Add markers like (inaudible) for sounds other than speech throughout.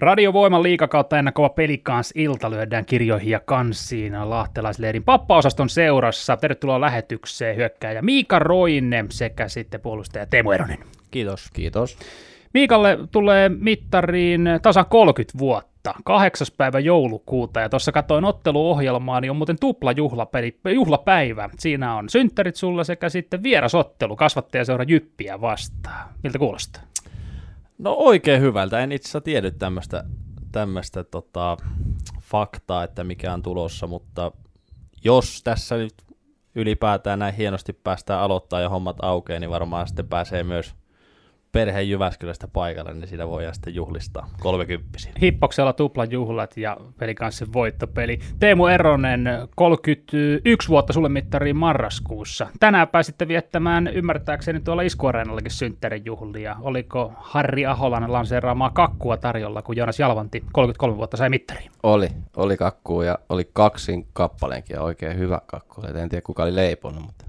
Radiovoiman liikakautta ennakova pelikans ilta lyödään kirjoihin ja kanssiin lahtelaisleirin pappaosaston seurassa. Tervetuloa lähetykseen hyökkääjä Miika Roine sekä sitten puolustaja Teemu Eronen. Kiitos. Kiitos. Miikalle tulee mittariin tasan 30 vuotta, kahdeksas päivä joulukuuta, ja tuossa katsoin otteluohjelmaa, niin on muuten tupla juhlapeli, juhlapäivä. Siinä on synttärit sulla sekä sitten vierasottelu, kasvattajaseura Jyppiä vastaan. Miltä kuulostaa? No oikein hyvältä. En itse asiassa tiedä tämmöistä, tämmöistä tota, faktaa, että mikä on tulossa, mutta jos tässä nyt ylipäätään näin hienosti päästään aloittaa ja hommat aukeaa, niin varmaan sitten pääsee myös perheen Jyväskylästä paikalle, niin siinä voidaan sitten juhlistaa 30 Hippoksella tuplajuhlat ja pelikanssin voittopeli. Teemu Eronen, 31 vuotta sulle mittariin marraskuussa. Tänään pääsitte viettämään ymmärtääkseni tuolla Iskuareenallakin synttärijuhlia. Oliko Harri Aholan lanseeraamaa kakkua tarjolla, kun Joonas Jalvanti 33 vuotta sai mittariin? Oli, oli kakkuu ja oli kaksin kappaleenkin ja oikein hyvä kakku. En tiedä kuka oli leiponut, mutta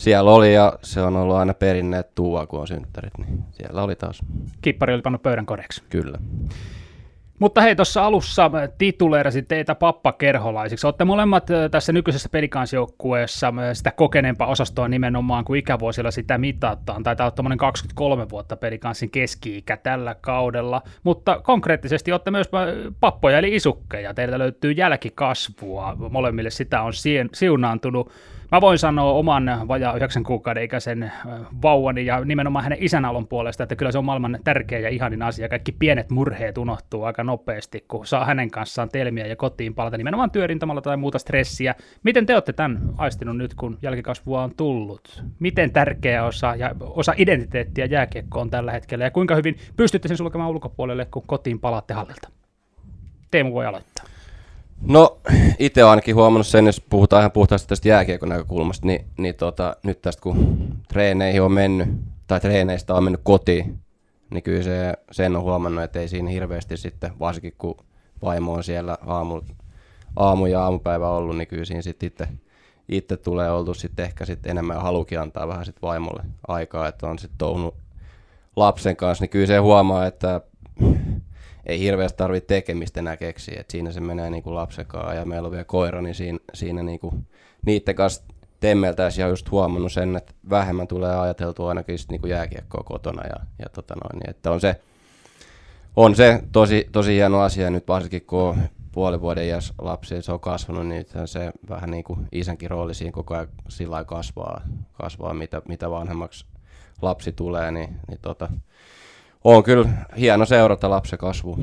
siellä oli ja se on ollut aina perinne, että tuua kun on synttärit, niin siellä oli taas. Kippari oli pannut pöydän kodeksi. Kyllä. Mutta hei, tuossa alussa tituleerasin teitä pappakerholaisiksi. Olette molemmat tässä nykyisessä pelikansjoukkueessa sitä kokeneempaa osastoa nimenomaan, kun ikävuosilla sitä mitataan. Taitaa olla tuommoinen 23 vuotta pelikanssin keski-ikä tällä kaudella. Mutta konkreettisesti olette myös pappoja eli isukkeja. Teiltä löytyy jälkikasvua. Molemmille sitä on siunaantunut. Mä voin sanoa oman vajaa yhdeksän kuukauden ikäisen vauvani ja nimenomaan hänen isänalon puolesta, että kyllä se on maailman tärkeä ja ihanin asia. Kaikki pienet murheet unohtuu aika nopeasti, kun saa hänen kanssaan telmiä ja kotiin palata nimenomaan työrintamalla tai muuta stressiä. Miten te olette tämän aistinut nyt, kun jälkikasvua on tullut? Miten tärkeä osa ja osa identiteettiä jääkiekko on tällä hetkellä ja kuinka hyvin pystytte sen sulkemaan ulkopuolelle, kun kotiin palaatte hallilta? Teemu voi aloittaa. No, itse olen ainakin huomannut sen, jos puhutaan ihan puhtaasti tästä jääkiekon näkökulmasta, niin, niin tota, nyt tästä kun treeneihin on mennyt, tai treeneistä on mennyt kotiin, niin kyllä se, sen on huomannut, että ei siinä hirveästi sitten, varsinkin kun vaimo on siellä aamu, aamu ja aamupäivä ollut, niin kyllä siinä sitten itse, itse tulee oltu sitten ehkä sitten enemmän halukin antaa vähän sitten vaimolle aikaa, että on sitten touhunut lapsen kanssa, niin kyllä se huomaa, että ei hirveästi tarvitse tekemistä enää keksiä. Et siinä se menee niin kuin lapsen kanssa ja meillä on vielä koira, niin siinä, siinä niin kuin, niiden kanssa temmeltäisiin ja just huomannut sen, että vähemmän tulee ajateltua ainakin just niin kuin jääkiekkoa kotona. Ja, ja tota noin, niin että on se, on se tosi, tosi hieno asia nyt varsinkin kun on puoli vuoden iäs lapsi, se on kasvanut, niin se vähän niin kuin isänkin rooli siinä koko ajan sillä kasvaa, kasvaa mitä, mitä vanhemmaksi lapsi tulee, niin, niin tota, on kyllä hieno seurata lapsen kasvu.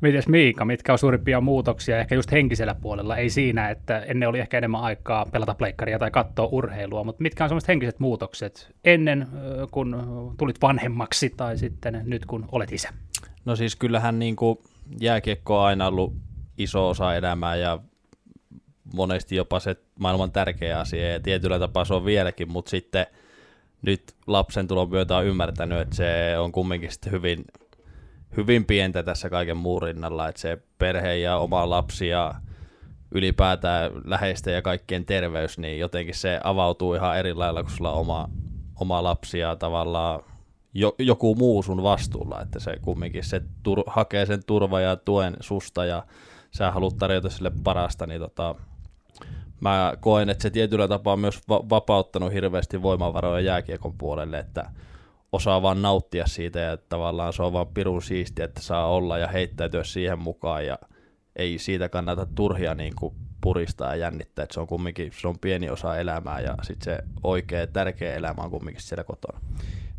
Mites Miika, mitkä on suurimpia muutoksia ehkä just henkisellä puolella? Ei siinä, että ennen oli ehkä enemmän aikaa pelata pleikkaria tai katsoa urheilua, mutta mitkä on sellaiset henkiset muutokset ennen, kun tulit vanhemmaksi tai sitten nyt, kun olet isä? No siis kyllähän niin kuin jääkiekko on aina ollut iso osa elämää ja monesti jopa se maailman tärkeä asia ja tietyllä tapaa se on vieläkin, mutta sitten – nyt lapsen tulon myötä on ymmärtänyt, että se on kumminkin sitten hyvin, hyvin pientä tässä kaiken muun rinnalla, että se perhe ja oma lapsi ja ylipäätään läheisten ja kaikkien terveys, niin jotenkin se avautuu ihan eri lailla, kun sulla on oma, oma lapsi ja tavallaan jo, joku muu sun vastuulla, että se kumminkin se tur, hakee sen turva ja tuen susta ja sä haluat tarjota sille parasta, niin tota, mä koen, että se tietyllä tapaa on myös va- vapauttanut hirveästi voimavaroja jääkiekon puolelle, että osaa vaan nauttia siitä ja tavallaan se on vaan pirun siistiä, että saa olla ja heittäytyä siihen mukaan ja ei siitä kannata turhia niin kuin puristaa ja jännittää, että se on kumminkin se on pieni osa elämää ja sitten se oikea tärkeä elämä on kumminkin siellä kotona.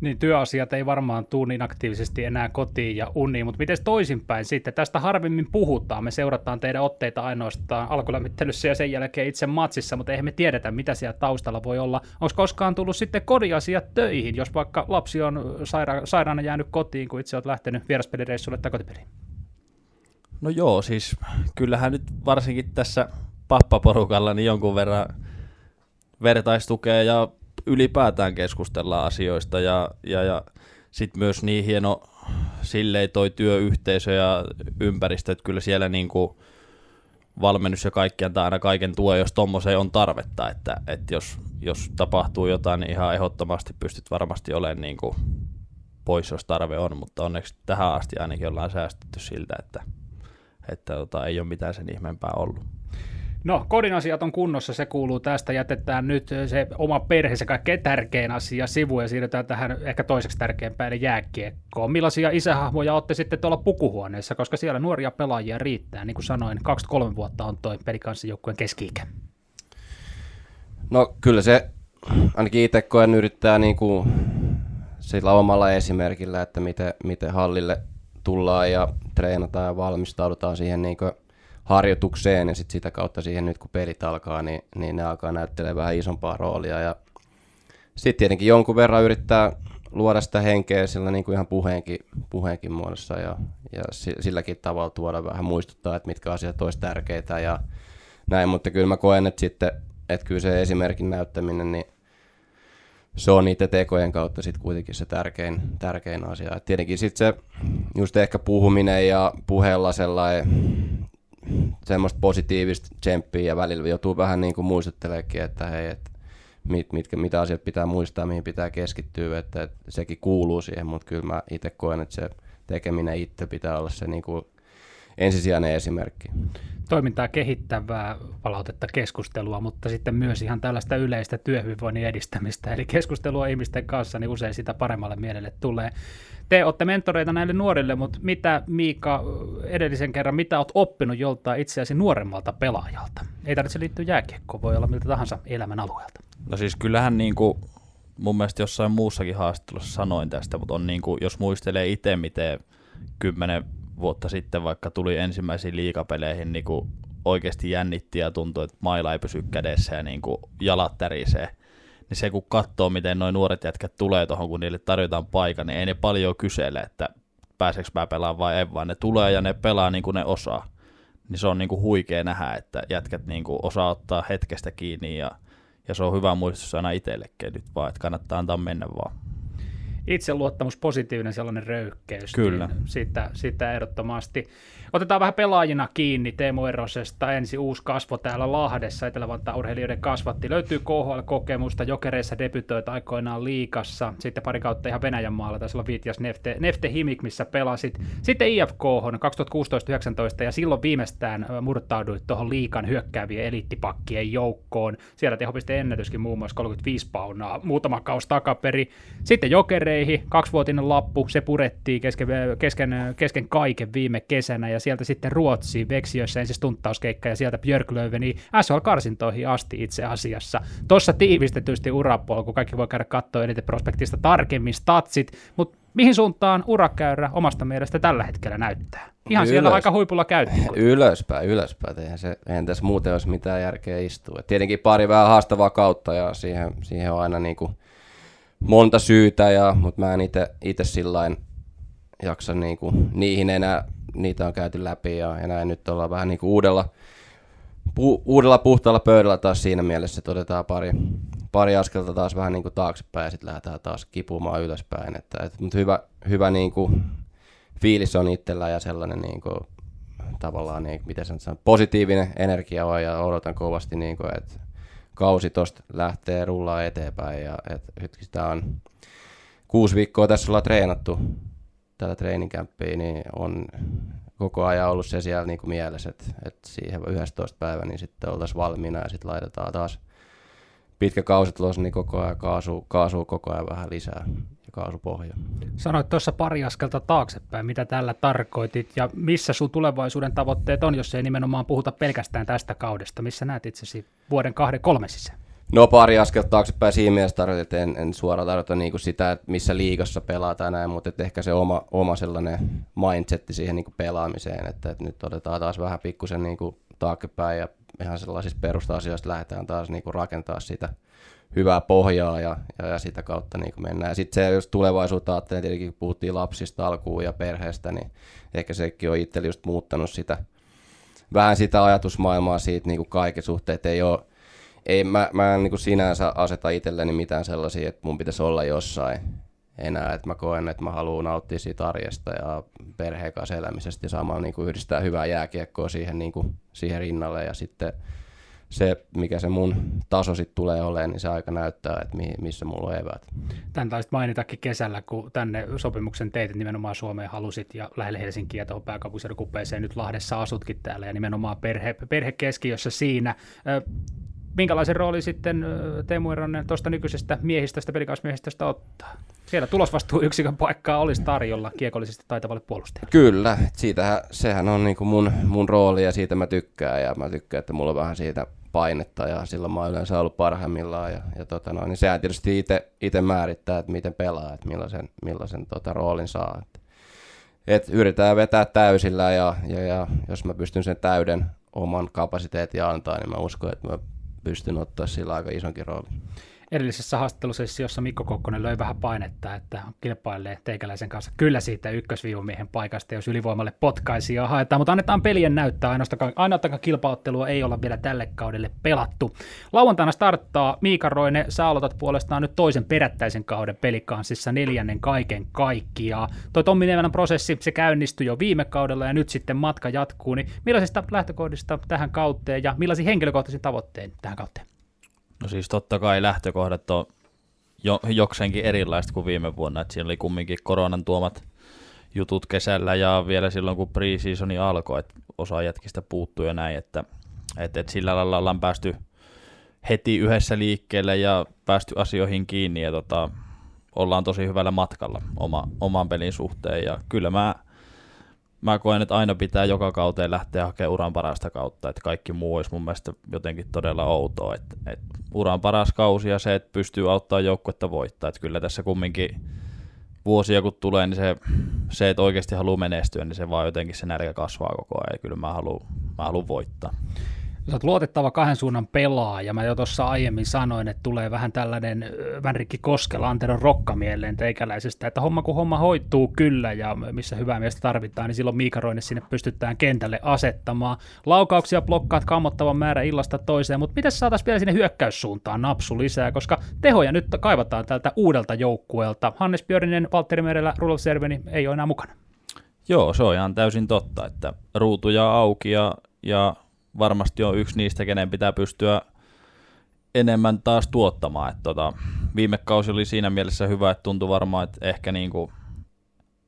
Niin työasiat ei varmaan tuu niin aktiivisesti enää kotiin ja uniin, mutta miten toisinpäin sitten? Tästä harvemmin puhutaan. Me seurataan teidän otteita ainoastaan alkulämmittelyssä ja sen jälkeen itse matsissa, mutta eihän me tiedetä, mitä siellä taustalla voi olla. Onko koskaan tullut sitten kodiasiat töihin, jos vaikka lapsi on saira- sairaana jäänyt kotiin, kun itse olet lähtenyt vieraspelireissulle tai kotipeliin? No joo, siis kyllähän nyt varsinkin tässä pappaporukalla niin jonkun verran vertaistukea ja ylipäätään keskustellaan asioista ja, ja, ja sitten myös niin hieno silleen toi työyhteisö ja ympäristö, että kyllä siellä niin kuin valmennus ja kaikki antaa aina kaiken tuen, jos tuommoiseen on tarvetta, että, että jos, jos tapahtuu jotain, niin ihan ehdottomasti pystyt varmasti olemaan niin kuin pois, jos tarve on, mutta onneksi tähän asti ainakin ollaan säästetty siltä, että, että tota, ei ole mitään sen ihmeempää ollut. No, kodin asiat on kunnossa, se kuuluu tästä. Jätetään nyt se oma perhe, se kaikkein tärkein asia sivuun ja siirrytään tähän ehkä toiseksi tärkeimpään eli jääkiekkoon. Millaisia isähahmoja olette sitten tuolla pukuhuoneessa, koska siellä nuoria pelaajia riittää. Niin kuin sanoin, 23 vuotta on toi pelikanssijoukkueen keski-ikä. No kyllä se, ainakin itse koen yrittää niin kuin sillä omalla esimerkillä, että miten, miten hallille tullaan ja treenataan ja valmistaudutaan siihen niin kuin harjoitukseen ja sitten sitä kautta siihen nyt kun pelit alkaa, niin, niin ne alkaa näyttelemään vähän isompaa roolia ja sitten tietenkin jonkun verran yrittää luoda sitä henkeä sillä niin kuin ihan puheenkin, puheenkin muodossa ja, ja silläkin tavalla tuoda vähän muistuttaa, että mitkä asiat olisi tärkeitä ja näin, mutta kyllä mä koen, että sitten, että kyllä se esimerkin näyttäminen, niin se on niiden tekojen kautta sitten kuitenkin se tärkein, tärkein asia. Et tietenkin sitten se just ehkä puhuminen ja puheella sellainen semmoista positiivista tsemppiä ja välillä joutuu vähän niin kuin muistutteleekin, että hei, että mit, mitkä, mitä asiat pitää muistaa, mihin pitää keskittyä, että, että sekin kuuluu siihen, mutta kyllä mä itse koen, että se tekeminen itse pitää olla se niin kuin ensisijainen esimerkki. Toimintaa kehittävää palautetta keskustelua, mutta sitten myös ihan tällaista yleistä työhyvinvoinnin edistämistä, eli keskustelua ihmisten kanssa, niin usein sitä paremmalle mielelle tulee. Te olette mentoreita näille nuorille, mutta mitä Miika edellisen kerran, mitä olet oppinut joltain itseäsi nuoremmalta pelaajalta? Ei tarvitse liittyä jääkiekkoon, voi olla miltä tahansa elämän alueelta. No siis kyllähän niin kuin, mun mielestä jossain muussakin haastattelussa sanoin tästä, mutta on niin kuin, jos muistelee itse, miten kymmenen vuotta sitten vaikka tuli ensimmäisiin liikapeleihin, niin kuin oikeasti jännitti ja tuntui, että maila ei pysy kädessä ja niin kuin jalat tärisee. Niin se kun katsoo, miten noin nuoret jätkät tulee tuohon, kun niille tarjotaan paikan, niin ei ne paljon kysele, että pääseekö mä pelaamaan vai en, vaan ne tulee ja ne pelaa niin kuin ne osaa. Niin se on niin kuin huikea nähdä, että jätkät niin kuin osaa ottaa hetkestä kiinni ja, ja se on hyvä muistus aina itsellekin nyt vaan, että kannattaa antaa mennä vaan itseluottamus, positiivinen sellainen röyhkeys. Kyllä. Niin sitä, sitä ehdottomasti. Otetaan vähän pelaajina kiinni Teemu Erosesta. Ensi uusi kasvo täällä Lahdessa. etelä urheilijoiden kasvatti. Löytyy KHL-kokemusta. Jokereissa debytoit aikoinaan liikassa. Sitten pari kautta ihan Venäjän maalla. Taisi olla Viitias Nefte, Nefte Himik, missä pelasit. Sitten IFK 2016-2019 ja silloin viimeistään murtauduit tuohon liikan hyökkäävien eliittipakkien joukkoon. Siellä tehopiste ennätyskin muun muassa 35 paunaa muutama kaus takaperi. Sitten Jokereihin, kaksivuotinen lappu, se purettiin kesken, kesken, kesken kaiken viime kesänä ja sieltä sitten Ruotsiin, Veksiössä ensin stunttauskeikka ja sieltä Björklöveni SHL-karsintoihin asti itse asiassa. Tuossa tiivistetysti urapolku, kaikki voi käydä katsoa eniten prospektista tarkemmin statsit, mutta mihin suuntaan urakäyrä omasta mielestä tällä hetkellä näyttää? Ihan Ylös. siellä aika huipulla käytiin. (laughs) Ylöspäin, ylöspäin. Eihän, se, eihän tässä muuten olisi mitään järkeä istua. Et tietenkin pari vähän haastavaa kautta ja siihen, siihen on aina niin kuin monta syytä, ja, mutta mä en itse sillä jaksa niin kuin, niihin enää niitä on käyty läpi ja, näin nyt ollaan vähän niin kuin uudella, pu, uudella puhtaalla pöydällä taas siinä mielessä, että otetaan pari, pari askelta taas vähän niin kuin taaksepäin ja sitten lähdetään taas kipumaan ylöspäin. Että, et, mutta hyvä, hyvä niin kuin fiilis on itsellä ja sellainen niin kuin, tavallaan, niin, miten sanon, positiivinen energia on ja odotan kovasti, niin kuin, että kausi tuosta lähtee rullaa eteenpäin ja että nyt sitä on kuusi viikkoa tässä ollaan treenattu tällä treeninkämppiä, niin on koko ajan ollut se siellä niin kuin mielessä, että, että siihen 11 päivä niin sitten oltaisiin valmiina ja sitten laitetaan taas pitkä kausi tulossa, niin koko ajan kaasu, kaasuu koko ajan vähän lisää ja kaasupohja. Sanoit tuossa pari askelta taaksepäin, mitä tällä tarkoitit ja missä sun tulevaisuuden tavoitteet on, jos ei nimenomaan puhuta pelkästään tästä kaudesta. Missä näet itsesi vuoden kahden kolme sisään? No pari askelta taaksepäin siinä mielessä tarkoitin, että en, en suoraan tarkoita niin kuin sitä, että missä liigassa pelaa tai näin, mutta että ehkä se oma, oma sellainen mindsetti siihen niin kuin pelaamiseen, että, että nyt otetaan taas vähän pikkusen niin kuin taaksepäin ja ihan sellaisista perusta-asioista lähdetään taas niin kuin rakentaa sitä hyvää pohjaa ja, ja, ja sitä kautta niin kuin mennään. Sitten se, jos tulevaisuutta ajattelee, tietenkin puhuttiin lapsista alkuun ja perheestä, niin ehkä sekin on itsellä just muuttanut sitä, vähän sitä ajatusmaailmaa siitä niin kuin kaiken suhteen, että ei ole ei, mä, mä en niin kuin sinänsä aseta itselleni mitään sellaisia, että mun pitäisi olla jossain enää, että mä koen, että mä haluan nauttia siitä arjesta ja perheen kanssa elämisestä ja samalla niin kuin yhdistää hyvää jääkiekkoa siihen, niin kuin, siihen rinnalle ja sitten se, mikä se mun taso sitten tulee olemaan, niin se aika näyttää, että missä mulla on eväät. Tän taisit mainitakin kesällä, kun tänne sopimuksen teit, nimenomaan Suomeen halusit ja lähelle Helsinkiä tuohon pääkaupunkiseudun kupeeseen nyt Lahdessa asutkin täällä ja nimenomaan perhe, perhe keskiössä siinä. Minkälaisen rooli sitten Teemu Eronen tuosta nykyisestä miehistöstä, pelikausmiehistöstä ottaa? Siellä yksikön paikkaa olisi tarjolla kiekollisesti taitavalle puolustajalle. Kyllä, siitähän, sehän on niin kuin mun, mun rooli ja siitä mä tykkään ja mä tykkään, että mulla on vähän siitä painetta ja silloin mä oon yleensä ollut parhaimmillaan ja, ja tota noin, niin sehän tietysti itse määrittää, että miten pelaa, että millaisen, millaisen tota, roolin saa. Et, et yritetään vetää täysillä ja, ja, ja, jos mä pystyn sen täyden oman kapasiteetin antaa, niin mä uskon, että mä pystyn ottaa sillä aika isonkin roolin edellisessä haastattelusessiossa Mikko Kokkonen löi vähän painetta, että kilpailee teikäläisen kanssa kyllä siitä ykkösviivomiehen paikasta, jos ylivoimalle potkaisia haetaan, mutta annetaan pelien näyttää, ainoastaan, ainoastaan kilpaottelua ei olla vielä tälle kaudelle pelattu. Lauantaina starttaa Miika Roine, sä aloitat puolestaan nyt toisen perättäisen kauden pelikanssissa neljännen kaiken kaikkiaan. Toi Tommi Nevelän prosessi, se käynnistyi jo viime kaudella ja nyt sitten matka jatkuu, niin millaisista lähtökohdista tähän kauteen ja millaisia henkilökohtaisia tavoitteita tähän kauteen? No siis totta kai lähtökohdat on jo, jokseenkin erilaiset kuin viime vuonna, että siinä oli kumminkin koronan tuomat jutut kesällä ja vielä silloin kun pre-seasoni alkoi, että osa jätkistä puuttuu ja näin, että, että, että sillä lailla ollaan päästy heti yhdessä liikkeelle ja päästy asioihin kiinni ja tota, ollaan tosi hyvällä matkalla oma, oman pelin suhteen. Ja kyllä mä mä koen, että aina pitää joka kauteen lähteä hakemaan uran parasta kautta, että kaikki muu olisi mun mielestä jotenkin todella outoa, että, että uran paras kausi ja se, että pystyy auttamaan joukkuetta voittaa, että kyllä tässä kumminkin vuosia kun tulee, niin se, se, että oikeasti haluaa menestyä, niin se vaan jotenkin se nälkä kasvaa koko ajan ja kyllä mä haluan, mä haluan voittaa. Sä oot luotettava kahden suunnan pelaaja. Mä jo tuossa aiemmin sanoin, että tulee vähän tällainen Vänrikki Koskela, Antero Rokka mieleen teikäläisestä, että homma kun homma hoituu kyllä ja missä hyvää miestä tarvitaan, niin silloin Miikaroinen sinne pystytään kentälle asettamaan. Laukauksia blokkaat kammottavan määrä illasta toiseen, mutta miten saataisiin vielä sinne hyökkäyssuuntaan napsu lisää, koska tehoja nyt kaivataan tältä uudelta joukkueelta. Hannes Björninen, Valtteri Merellä, Rudolf Serveni ei ole enää mukana. Joo, se on ihan täysin totta, että ruutuja auki ja, ja varmasti on yksi niistä, kenen pitää pystyä enemmän taas tuottamaan. Et tota, viime kausi oli siinä mielessä hyvä, että tuntui varmaan, että ehkä niinku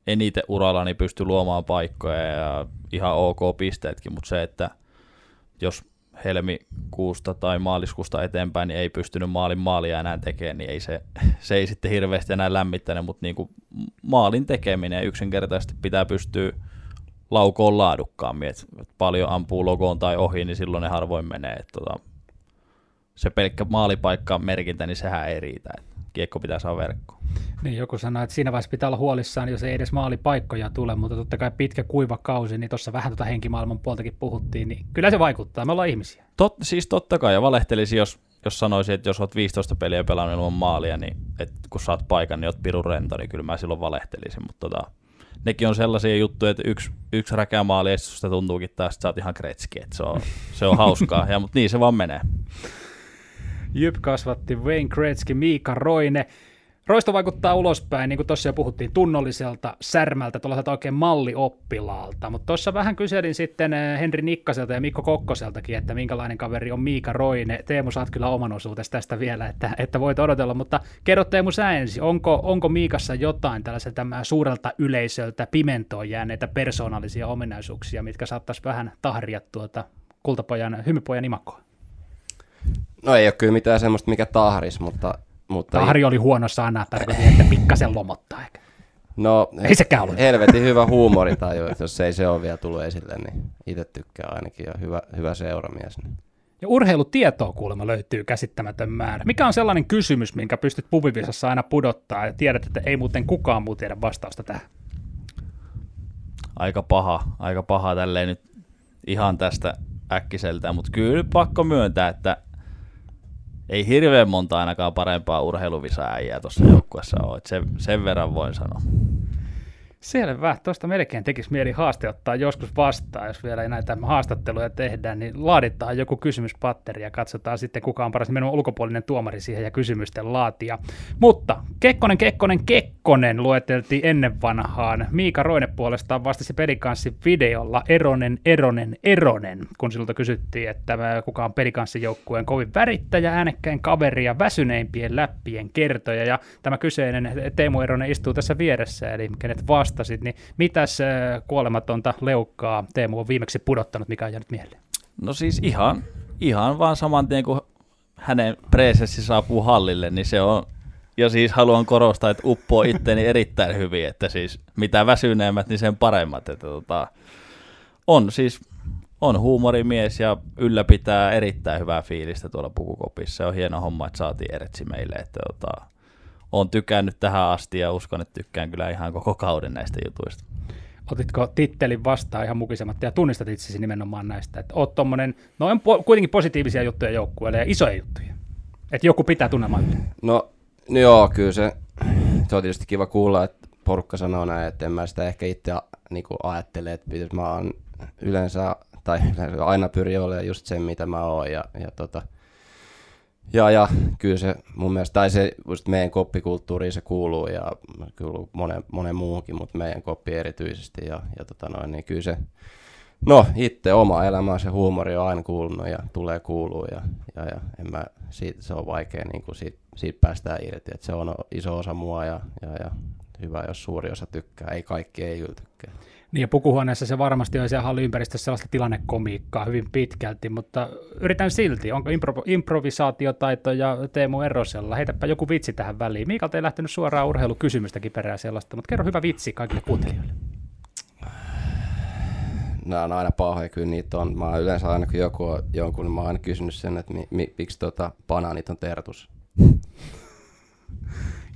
eniten urallani pystyi luomaan paikkoja ja ihan ok pisteetkin, mutta se, että jos helmikuusta tai maaliskuusta eteenpäin niin ei pystynyt maalin maalia enää tekemään, niin ei se, (laughs) se ei sitten hirveästi enää lämmittänyt, mutta niin kuin maalin tekeminen yksinkertaisesti pitää pystyä laukoon laadukkaammin, että paljon ampuu logoon tai ohi, niin silloin ne harvoin menee. Että tota, se pelkkä maalipaikka merkintä, niin sehän ei riitä. Että kiekko pitää saada verkkoon. Niin, joku sanoi, että siinä vaiheessa pitää olla huolissaan, jos ei edes maalipaikkoja tule, mutta totta kai pitkä kuiva kausi, niin tuossa vähän tuota henkimaailman puoltakin puhuttiin, niin kyllä se vaikuttaa, me ollaan ihmisiä. Tot, siis totta kai, ja valehtelisi, jos, jos sanoisin, että jos olet 15 peliä pelannut ilman maalia, niin et, kun saat paikan, niin oot pirun rento, niin kyllä mä silloin valehtelisin, mutta tota, nekin on sellaisia juttuja, että yksi, yksi räkeä maali ja susta tuntuukin taas, että sä oot ihan kretski, että se on, se on hauskaa, ja, mutta niin se vaan menee. Jyp kasvatti Wayne Gretzky, Miika Roine. Roisto vaikuttaa ulospäin, niin kuin tuossa jo puhuttiin, tunnolliselta, särmältä, tuollaiselta oikein mallioppilaalta. Mutta tuossa vähän kyselin sitten eh, Henri Nikkaselta ja Mikko Kokkoseltakin, että minkälainen kaveri on Miika Roine. Teemu, saat kyllä oman osuutesi tästä vielä, että, että voit odotella, mutta kerro Teemu sä ensin, onko, onko Miikassa jotain tällaiselta suurelta yleisöltä pimentoon jääneitä persoonallisia ominaisuuksia, mitkä saattaisi vähän tahria tuota kultapojan, hymypojan imakoa? No ei ole kyllä mitään semmoista, mikä tahris, mutta mutta Tahri ei... oli huono sana, tarkoitin, että pikkasen lomottaa ehkä. No, ei sekään ollut. Helvetin hyvä huumoritaju, että jos ei se ole vielä tullut esille, niin itse tykkää ainakin ja hyvä, hyvä seuramies. Niin. Ja urheilutietoa kuulemma löytyy käsittämätön määrä. Mikä on sellainen kysymys, minkä pystyt pubivisassa aina pudottaa ja tiedät, että ei muuten kukaan muu tiedä vastausta tähän? Aika paha, aika paha tälleen nyt ihan tästä äkkiseltä, mutta kyllä pakko myöntää, että ei hirveän monta ainakaan parempaa urheiluvisaäijää tuossa joukkueessa ole, että sen, sen verran voin sanoa. Selvä. Tuosta melkein tekisi mieli haaste ottaa joskus vastaan, jos vielä näitä haastatteluja tehdään, niin laaditaan joku kysymyspatteri ja katsotaan sitten kuka on paras nimenomaan ulkopuolinen tuomari siihen ja kysymysten laatia. Mutta Kekkonen, Kekkonen, Kekkonen lueteltiin ennen vanhaan. Miika Roine puolestaan vastasi pelikanssin videolla Eronen, Eronen, Eronen, kun siltä kysyttiin, että kuka on pelikanssin joukkueen kovin värittäjä, äänekkäin kaveri ja väsyneimpien läppien kertoja. Ja tämä kyseinen Teemu Eronen istuu tässä vieressä, eli kenet vasta vastasit, niin mitäs äh, kuolematonta leukkaa Teemu on viimeksi pudottanut, mikä on jäänyt mieleen? No siis ihan, ihan vaan saman tien, kun hänen presenssi saapuu hallille, niin se on, ja siis haluan korostaa, että uppoo itteeni erittäin hyvin, että siis mitä väsyneemmät, niin sen paremmat. Että tota, on siis on huumorimies ja ylläpitää erittäin hyvää fiilistä tuolla pukukopissa. Se on hieno homma, että saatiin Eretsi meille. Että tota, on tykännyt tähän asti ja uskon, että tykkään kyllä ihan koko kauden näistä jutuista. Otitko tittelin vastaan ihan mukisematta ja tunnistat itsesi nimenomaan näistä, että oot tommonen, no on po- kuitenkin positiivisia juttuja joukkueelle ja isoja juttuja, että joku pitää tunnelmaa No, no joo, kyllä se, se on tietysti kiva kuulla, että porukka sanoo näin, että en mä sitä ehkä itse niin ajattele, että mä oon yleensä, tai yleensä aina pyrin olemaan just sen, mitä mä oon, ja, ja tota, ja, ja kyllä se mun mielestä, tai se just meidän koppikulttuuriin se kuuluu ja kuuluu monen, monen muuhunkin, mutta meidän koppi erityisesti. Ja, ja tota noin, niin kyllä se, no itse oma elämä, se huumori on aina kuulunut ja tulee kuuluu ja, ja, ja en mä, siitä, se on vaikea niin kuin siitä, siitä päästään irti, että se on iso osa mua ja, ja, ja hyvä, jos suuri osa tykkää, ei kaikki ei kyllä tykkää. Niin ja pukuhuoneessa se varmasti on siellä halliympäristössä sellaista tilannekomiikkaa hyvin pitkälti, mutta yritän silti. Onko impro- improvisaatiotaitoja Teemu Erosella? Heitäpä joku vitsi tähän väliin. Miikalta ei lähtenyt suoraan urheilukysymystäkin perään sellaista, mutta kerro hyvä vitsi kaikille kuuntelijoille. Nämä on aina pahoja, kyllä niitä on. Mä yleensä aina, kun joku on jonkun, niin mä oon aina kysynyt sen, että mi, mi, miksi tota banaanit on tertus.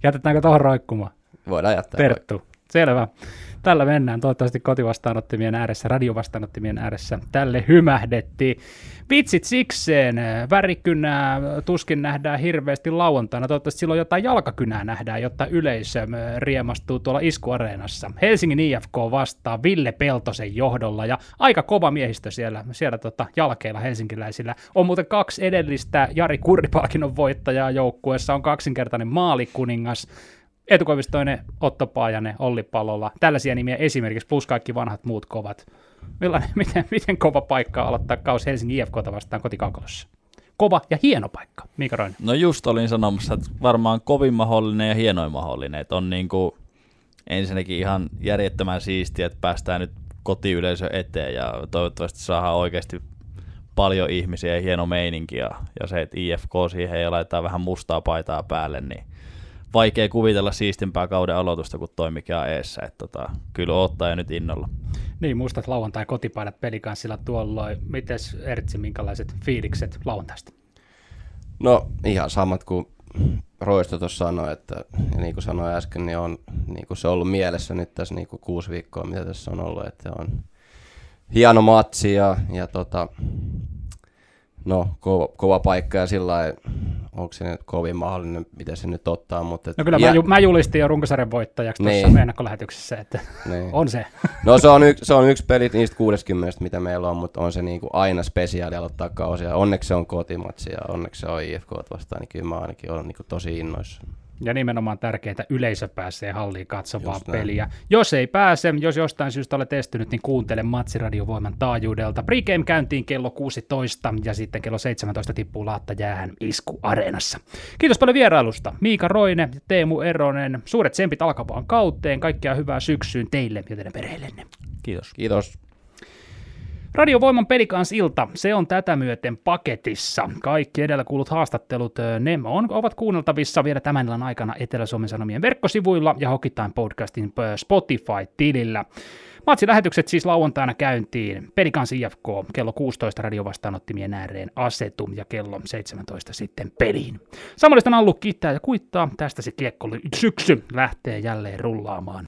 Jätetäänkö tuohon roikkumaan? Voidaan jättää. Terttu. Selvä. Tällä mennään. Toivottavasti kotivastaanottimien ääressä, radiovastaanottimien ääressä. Tälle hymähdettiin. Vitsit sikseen. Värikynää tuskin nähdään hirveästi lauantaina. Toivottavasti silloin jotain jalkakynää nähdään, jotta yleisö riemastuu tuolla iskuareenassa. Helsingin IFK vastaa Ville Peltosen johdolla ja aika kova miehistö siellä, siellä tota jalkeilla helsinkiläisillä. On muuten kaksi edellistä Jari Kurripalkinnon voittajaa joukkueessa. On kaksinkertainen maalikuningas Etukoivistoinen, Otto Paajanen, Olli Palola, tällaisia nimiä esimerkiksi, plus kaikki vanhat muut kovat. Millainen, (laughs) miten, miten kova paikka aloittaa kaus Helsingin IFKta vastaan kotikaukalossa? Kova ja hieno paikka, Miika Roinen. No just olin sanomassa, että varmaan kovin mahdollinen ja hienoin mahdollinen, että on niin kuin ensinnäkin ihan järjettömän siistiä, että päästään nyt kotiyleisö eteen ja toivottavasti saadaan oikeasti paljon ihmisiä ja hieno meininki ja, ja se, että IFK siihen ja laitetaan vähän mustaa paitaa päälle, niin vaikea kuvitella siistimpää kauden aloitusta kuin toi mikä on eessä. Että tota, kyllä ottaa jo nyt innolla. Niin, muistat lauantai kotipaidat pelikanssilla tuolloin. Mites Ertsi, minkälaiset fiilikset lauantaista? No ihan samat kuin Roisto tuossa sanoi, että ja niin kuin sanoin äsken, niin, on, niin kuin se on ollut mielessä nyt tässä niin kuin kuusi viikkoa, mitä tässä on ollut, että on hieno matsi ja, ja tota, no, kova, kova paikka ja sillä onko se nyt kovin mahdollinen, miten se nyt ottaa. Mutta no kyllä ja, mä, ju, mä julistin jo runkosarjan voittajaksi niin. tuossa ennakkolähetyksessä, että niin. on se. No se on, yksi, se on yksi peli niistä 60, mitä meillä on, mutta on se niin kuin aina spesiaali aloittaa kausia. Onneksi se on kotimatsi ja onneksi se on IFK vastaan, niin kyllä mä ainakin olen niin kuin tosi innoissa. Ja nimenomaan tärkeää, että yleisö pääsee halliin katsomaan peliä. Jos ei pääse, jos jostain syystä olet estynyt, niin kuuntele Matsiradiovoiman taajuudelta. Pregame käyntiin kello 16 ja sitten kello 17 tippuu laatta jäähän Isku Areenassa. Kiitos paljon vierailusta. Miika Roine ja Teemu Eronen. Suuret tsempit alkavaan kauteen. Kaikkea hyvää syksyyn teille ja teidän perheillenne. Kiitos. Kiitos. Radiovoiman pelikans ilta, se on tätä myöten paketissa. Kaikki edellä kuulut haastattelut, ne on, ovat kuunneltavissa vielä tämän illan aikana Etelä-Suomen Sanomien verkkosivuilla ja Hokitain podcastin Spotify-tilillä. Matsi-lähetykset siis lauantaina käyntiin. Pelikans IFK kello 16 radiovastaanottimien ääreen asetu ja kello 17 sitten peliin. Samoista Nallu kiittää ja kuittaa. Tästä se kiekko syksy lähtee jälleen rullaamaan.